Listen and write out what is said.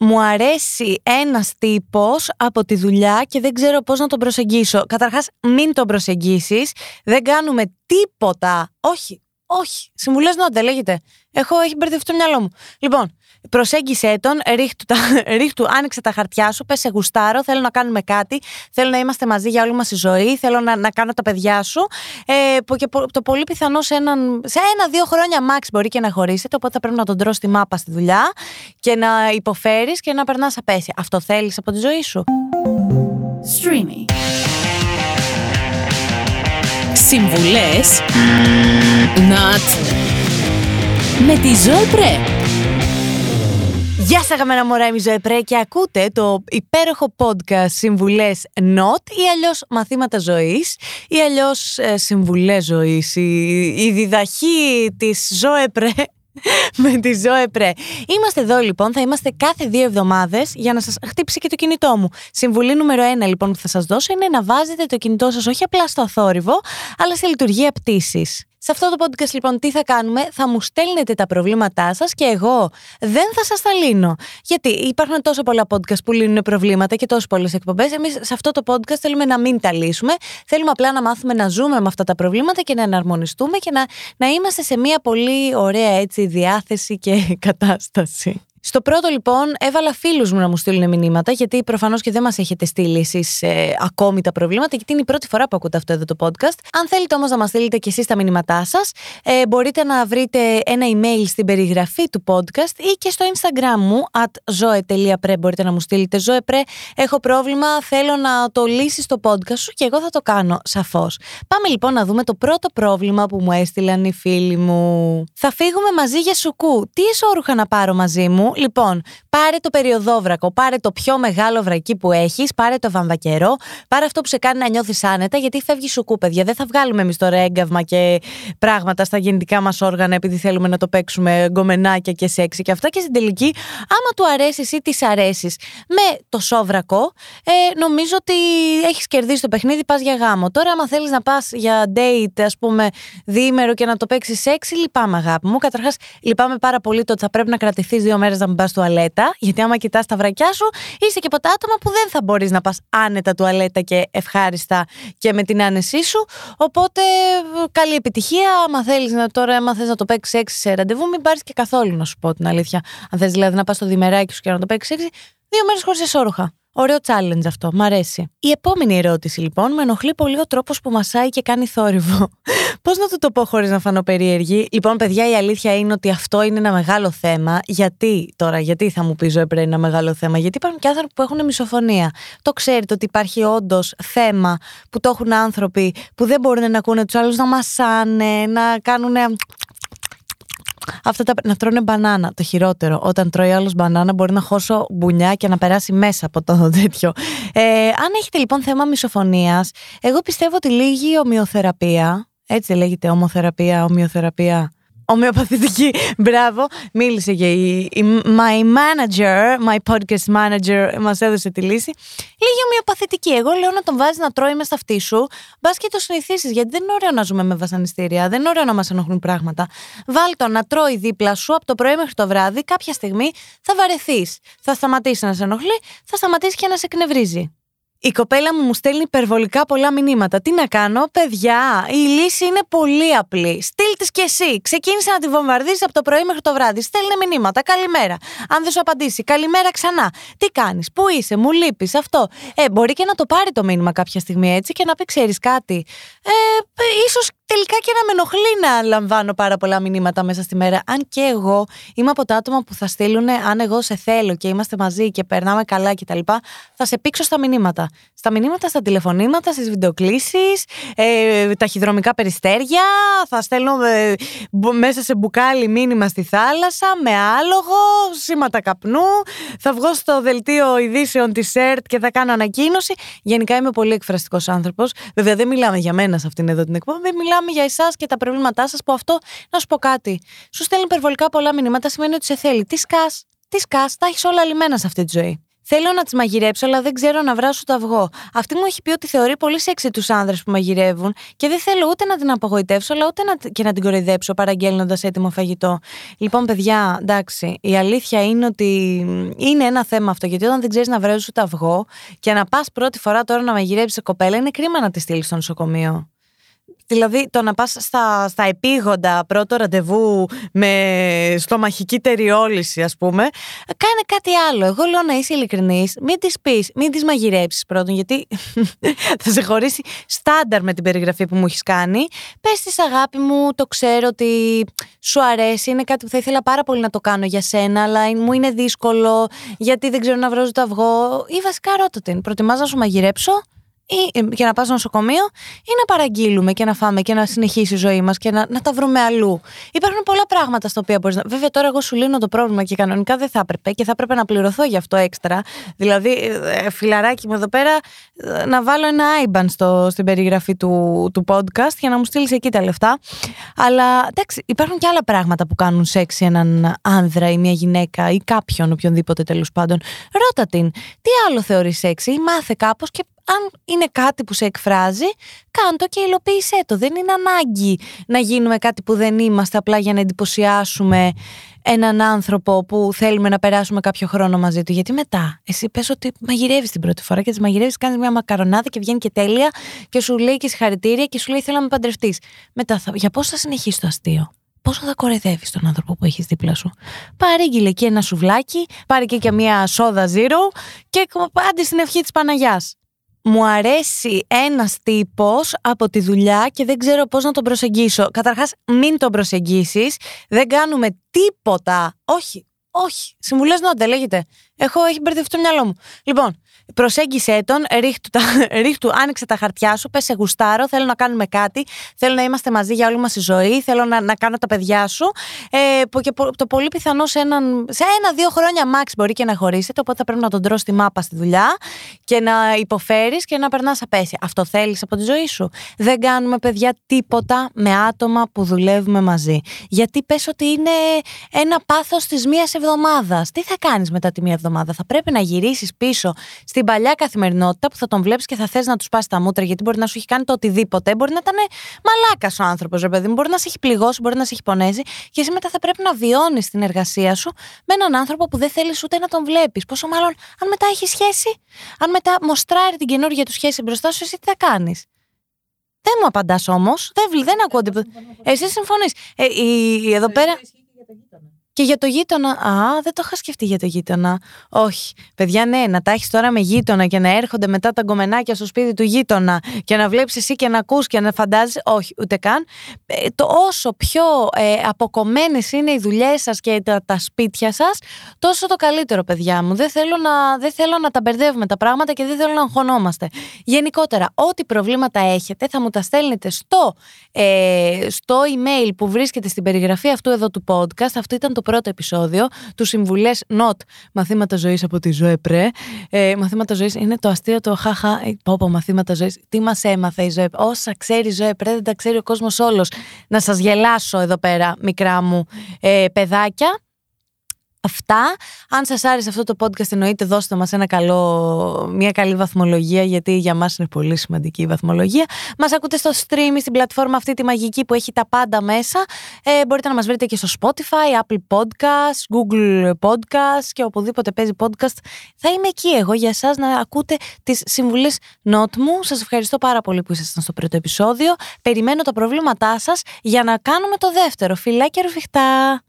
μου αρέσει ένας τύπος από τη δουλειά και δεν ξέρω πώς να τον προσεγγίσω. Καταρχάς, μην τον προσεγγίσεις. Δεν κάνουμε τίποτα. Όχι, όχι. Συμβουλές νότε λέγεται. Έχω, έχει μπερδευτεί το μυαλό μου. Λοιπόν, προσέγγισε τον, ρίχτου, τα, ρίχτου, άνοιξε τα χαρτιά σου, πες σε γουστάρω, θέλω να κάνουμε κάτι, θέλω να είμαστε μαζί για όλη μας τη ζωή, θέλω να, να κάνω τα παιδιά σου. Ε, και το πολύ πιθανό σε, έναν, σε ένα-δύο χρόνια max μπορεί και να χωρίσετε, οπότε θα πρέπει να τον τρώσει τη μάπα στη δουλειά και να υποφέρεις και να περνάς απέσια. Αυτό θέλεις από τη ζωή σου; Streamy. Συμβουλές Not με τη Ζωή Πρέ. Γεια σας αγαπημένα μωρά, είμαι η Ζωή Πρέ και ακούτε το υπέροχο podcast Συμβουλές Not ή αλλιώς Μαθήματα Ζωής ή αλλιώς ε, Συμβουλές Ζωής, η, η διδαχή της Ζωή Πρέ με τη Ζωέ Πρέ. Είμαστε εδώ λοιπόν, θα είμαστε κάθε δύο εβδομάδες για να σας χτύψει και το κινητό μου. Συμβουλή νούμερο ένα λοιπόν που θα σας δώσω είναι να βάζετε το κινητό σας όχι απλά στο θόρυβο, αλλά σε λειτουργία πτήσης. Σε αυτό το podcast λοιπόν τι θα κάνουμε, θα μου στέλνετε τα προβλήματά σας και εγώ δεν θα σας τα λύνω. Γιατί υπάρχουν τόσο πολλά podcast που λύνουν προβλήματα και τόσο πολλές εκπομπές. Εμείς σε αυτό το podcast θέλουμε να μην τα λύσουμε. Θέλουμε απλά να μάθουμε να ζούμε με αυτά τα προβλήματα και να εναρμονιστούμε και να, να είμαστε σε μια πολύ ωραία έτσι διάθεση και κατάσταση. Στο πρώτο λοιπόν έβαλα φίλους μου να μου στείλουν μηνύματα, γιατί προφανώς και δεν μας έχετε στείλει εσείς ε, ακόμη τα προβλήματα, γιατί είναι η πρώτη φορά που ακούτε αυτό εδώ το podcast. Αν θέλετε όμως να μας στείλετε και εσείς τα μηνύματά σας, ε, μπορείτε να βρείτε ένα email στην περιγραφή του podcast ή και στο Instagram μου, at zoe.pre. Μπορείτε να μου στείλετε Zoe Έχω πρόβλημα, θέλω να το λύσεις στο podcast σου και εγώ θα το κάνω, σαφώς. Πάμε λοιπόν να δούμε το πρώτο πρόβλημα που μου έστειλαν οι φίλοι μου. Θα φύγουμε μαζί για σουκού. Τι εσόρουχα να πάρω μαζί μου, Λοιπόν, πάρε το περιοδόβρακο, πάρε το πιο μεγάλο βρακί που έχεις, πάρε το βαμβακερό, πάρε αυτό που σε κάνει να νιώθεις άνετα, γιατί φεύγει σου παιδιά. Δεν θα βγάλουμε εμείς τώρα έγκαυμα και πράγματα στα γεννητικά μας όργανα, επειδή θέλουμε να το παίξουμε γκομενάκια και σεξι και αυτά. Και στην τελική, άμα του αρέσει ή της αρέσεις με το σόβρακο, ε, νομίζω ότι έχεις κερδίσει το παιχνίδι, πας για γάμο. Τώρα, άμα θέλεις να πας για date, ας πούμε, διήμερο και να το παίξεις σεξι, λυπάμαι αγάπη μου. Καταρχάς, λυπάμαι πάρα πολύ το ότι θα πρέπει να κρατηθείς δύο μέρες να μην πας τουαλέτα, γιατί άμα κοιτάς τα βρακιά σου, είσαι και από τα άτομα που δεν θα μπορείς να πας άνετα τουαλέτα και ευχάριστα και με την άνεσή σου. Οπότε, καλή επιτυχία. Άμα θέλεις να τώρα, άμα θες να το παίξεις έξι σε ραντεβού, μην πάρεις και καθόλου να σου πω την αλήθεια. Αν θες δηλαδή να πας στο διμεράκι σου και να το παίξεις έξι, δύο μέρες χωρίς εσόρουχα. Ωραίο challenge αυτό, μ' αρέσει. Η επόμενη ερώτηση λοιπόν, με ενοχλεί πολύ ο τρόπος που μασάει και κάνει θόρυβο. Πώς να του το πω χωρίς να φανώ περίεργη; Λοιπόν, παιδιά, η αλήθεια είναι ότι αυτό είναι ένα μεγάλο θέμα. Γιατί τώρα, γιατί θα μου πεις ζωή πρέπει ένα μεγάλο θέμα, Γιατί υπάρχουν και άνθρωποι που έχουν μισοφωνία. Το ξέρετε ότι υπάρχει όντως θέμα που το έχουν άνθρωποι που δεν μπορούν να ακούνε τους άλλους να μασάνε, να κάνουν Αυτά τα, να τρώνε μπανάνα. Το χειρότερο. Όταν τρώει άλλος μπανάνα, μπορεί να χώσω μπουνιά και να περάσει μέσα από το τέτοιο. Ε, αν έχετε λοιπόν θέμα μισοφωνίας, εγώ πιστεύω ότι λίγη ομοιοθεραπεία. Έτσι λέγεται ομοθεραπεία, ομοιοθεραπεία ομοιοπαθητική. Μπράβο. Μίλησε και η, η my manager, my podcast manager, μας έδωσε τη λύση. Λίγη ομοιοπαθητική. Εγώ λέω να τον βάζεις να τρώει μες στα αυτή σου. Μπας και το συνηθίσεις, γιατί δεν είναι ωραίο να ζούμε με βασανιστήρια. Δεν είναι ωραίο να μας ενοχλούν πράγματα. Βάλ το να τρώει δίπλα σου από το πρωί μέχρι το βράδυ. Κάποια στιγμή θα βαρεθείς. Θα σταματήσει να σε ενοχλεί, θα σταματήσει και να σε εκνευρίζει. Η κοπέλα μου μου στέλνει υπερβολικά πολλά μηνύματα. Τι να κάνω, παιδιά, η λύση είναι πολύ απλή. Στείλ της κι εσύ. Ξεκίνησε να τη βομβαρδίσεις από το πρωί μέχρι το βράδυ. Στέλνε μηνύματα. Καλημέρα. Αν δεν σου απαντήσει, καλημέρα ξανά. Τι κάνεις, πού είσαι, μου λείπεις αυτό. Ε, μπορεί και να το πάρει το μήνυμα κάποια στιγμή έτσι και να πει, ξέρεις κάτι. Ε, ίσως τελικά και να με ενοχλεί να λαμβάνω πάρα πολλά μηνύματα μέσα στη μέρα. Αν και εγώ είμαι από τα άτομα που θα στείλουν, αν εγώ σε θέλω και είμαστε μαζί και περνάμε καλά κτλ., θα σε πήξω στα μηνύματα. Στα μηνύματα, στα τηλεφωνήματα, στις βιντεοκλήσεις, ε, ταχυδρομικά περιστέρια. Θα στέλνω ε, μέσα σε μπουκάλι μήνυμα στη θάλασσα, με άλογο, σήματα καπνού. Θα βγω στο δελτίο ειδήσεων της ΕΡΤ και θα κάνω ανακοίνωση. Γενικά είμαι πολύ εκφραστικός άνθρωπος. Βέβαια, δεν μιλάμε για μένα σε αυτήν εδώ την εκπομπή, μιλάμε για εσάς και τα προβλήματά σας που αυτό, να σου πω κάτι. Σου στέλνει υπερβολικά πολλά μηνύματα, σημαίνει ότι σε θέλει. Τι σκάς, τι σκάς, τα έχεις όλα λιμένα σε αυτή τη ζωή. Θέλω να τις μαγειρέψω, αλλά δεν ξέρω να βράσω το αυγό. Αυτή μου έχει πει ότι θεωρεί πολύ σεξι τους άνδρες που μαγειρεύουν και δεν θέλω ούτε να την απογοητεύσω, αλλά ούτε να, και να την κοροϊδέψω παραγγέλνοντας έτοιμο φαγητό. Λοιπόν, παιδιά, εντάξει, η αλήθεια είναι ότι είναι ένα θέμα αυτό. Γιατί όταν δεν ξέρεις να βρέσει το αυγό και να πας πρώτη φορά τώρα να μαγειρέψεις κοπέλα, είναι κρίμα να τη στείλεις στο νοσοκομείο. Δηλαδή το να πας στα, στα επίγοντα πρώτο ραντεβού με στομαχική τεριόληση ας πούμε κάνε κάτι άλλο. Εγώ λέω να είσαι ειλικρινής, μην τις πεις, μην τις μαγειρέψεις πρώτον γιατί θα σε χωρίσει στάνταρ με την περιγραφή που μου έχεις κάνει. Πες της αγάπη μου, το ξέρω ότι σου αρέσει, είναι κάτι που θα ήθελα πάρα πολύ να το κάνω για σένα αλλά μου είναι δύσκολο γιατί δεν ξέρω να βρω το αυγό ή βασικά ρώτα την. Προτιμάς να σου μαγειρέψω ή ε, για να πας στο νοσοκομείο ή να παραγγείλουμε και να φάμε και να συνεχίσει η ζωή μας και να, να τα βρούμε αλλού. Υπάρχουν πολλά πράγματα στα οποία μπορείς να. Βέβαια, τώρα εγώ σου λύνω το πρόβλημα και κανονικά δεν θα έπρεπε και θα έπρεπε να πληρωθώ γι' αυτό έξτρα. Δηλαδή, ε, φιλαράκι μου εδώ πέρα, ε, να βάλω ένα IBAN στο, στην περιγραφή του, του podcast για να μου στείλεις εκεί τα λεφτά. Αλλά εντάξει, υπάρχουν και άλλα πράγματα που κάνουν σεξ έναν άνδρα ή μια γυναίκα ή κάποιον, οποιονδήποτε τέλος πάντων. Ρώτα την, τι άλλο θεωρείς σεξ ή μάθε κάπως και αν είναι κάτι που σε εκφράζει, κάντο και υλοποίησέ το. Δεν είναι ανάγκη να γίνουμε κάτι που δεν είμαστε απλά για να εντυπωσιάσουμε έναν άνθρωπο που θέλουμε να περάσουμε κάποιο χρόνο μαζί του. Γιατί μετά, εσύ πες ότι μαγειρεύεις την πρώτη φορά και τη μαγειρεύεις, κάνεις μια μακαρονάδα και βγαίνει και τέλεια και σου λέει και συγχαρητήρια και σου λέει θέλω να με παντρευτείς. Μετά, θα, για πώς θα συνεχίσει το αστείο; Πόσο θα κορεδεύει τον άνθρωπο που έχεις δίπλα σου; Παρήγγειλε και ένα σουβλάκι, πάρει και, και μια σόδα zero και άντε στην ευχή της Παναγιάς μου αρέσει ένας τύπος από τη δουλειά και δεν ξέρω πώς να τον προσεγγίσω. Καταρχάς, μην τον προσεγγίσεις. Δεν κάνουμε τίποτα. Όχι, όχι. Συμβουλές νόντε λέγεται. Έχω, έχει μπερδευτεί το μυαλό μου. Λοιπόν, προσέγγισε τον, ρίχτου, τα, ρίχτου, άνοιξε τα χαρτιά σου, πες σε γουστάρω, θέλω να κάνουμε κάτι, θέλω να είμαστε μαζί για όλη μας τη ζωή, θέλω να, να κάνω τα παιδιά σου. Ε, και το πολύ πιθανό σε, έναν, σε ένα-δύο χρόνια max μπορεί και να χωρίσετε, οπότε θα πρέπει να τον τρώσει τη μάπα στη δουλειά και να υποφέρεις και να περνάς απέσια. Αυτό θέλεις από τη ζωή σου; Δεν κάνουμε παιδιά τίποτα με άτομα που δουλεύουμε μαζί. Γιατί πες ότι είναι ένα πάθος της μίας εβδομάδα. Τι θα κάνεις μετά τη μία εβδομάδα, θα πρέπει να γυρίσεις πίσω στη στην παλιά καθημερινότητα που θα τον βλέπεις και θα θες να του πάσει τα μούτρα, γιατί μπορεί να σου έχει κάνει το οτιδήποτε. Μπορεί να ήταν μαλάκας ο άνθρωπος, ρε παιδί μου. Μπορεί να σε έχει πληγώσει, μπορεί να σε έχει πονέσει. Και εσύ μετά θα πρέπει να βιώνεις την εργασία σου με έναν άνθρωπο που δεν θέλεις ούτε να τον βλέπεις. Πόσο μάλλον αν μετά έχει σχέση, αν μετά μοστράρει την καινούργια του σχέση μπροστά σου, εσύ τι θα κάνεις; Δεν μου απαντάς όμως. Δεν, δεν ακούω τίποτα. Εσύ συμφωνείς. Ε, εδώ πέρα. Και για το γείτονα. Α, δεν το είχα σκεφτεί για το γείτονα. Όχι. Παιδιά, ναι, να τα έχεις τώρα με γείτονα και να έρχονται μετά τα γκομενάκια στο σπίτι του γείτονα και να βλέπεις εσύ και να ακούς και να φαντάζεις. Όχι, ούτε καν. Ε, το όσο πιο ε, αποκομμένες είναι οι δουλειές σας και τα, τα σπίτια σας, τόσο το καλύτερο, παιδιά μου. Δεν θέλω, να, δεν θέλω να τα μπερδεύουμε τα πράγματα και δεν θέλω να αγχωνόμαστε. Γενικότερα, ό,τι προβλήματα έχετε, θα μου τα στέλνετε στο, ε, στο email που βρίσκεται στην περιγραφή αυτού εδώ του podcast. Αυτό ήταν το πρώτο επεισόδιο του Συμβουλές Not Μαθήματα Ζωής από τη Ζωέ Πρέ. Ε, μαθήματα ζωής είναι το αστείο το χαχα. Ε, πω, πω, μαθήματα ζωής. Τι μας έμαθε η Ζωέ Όσα ξέρει η Ζωέ Πρέ, δεν τα ξέρει ο κόσμος όλος. Να σας γελάσω εδώ πέρα, μικρά μου ε, παιδάκια. Αυτά. Αν σας άρεσε αυτό το podcast, εννοείται δώστε μας μια καλή βαθμολογία, γιατί για μας είναι πολύ σημαντική η βαθμολογία. Μας ακούτε στο stream, στην πλατφόρμα αυτή τη μαγική που έχει τα πάντα μέσα. Ε, μπορείτε να μας βρείτε και στο Spotify, Apple Podcast, Google Podcast και οπουδήποτε παίζει podcast. Θα είμαι εκεί εγώ για εσάς να ακούτε τις συμβουλές νότ μου. Σας ευχαριστώ πάρα πολύ που ήσασταν στο πρώτο επεισόδιο. Περιμένω τα προβλήματά σας για να κάνουμε το δεύτερο. Φιλάκια ρουφιχτά!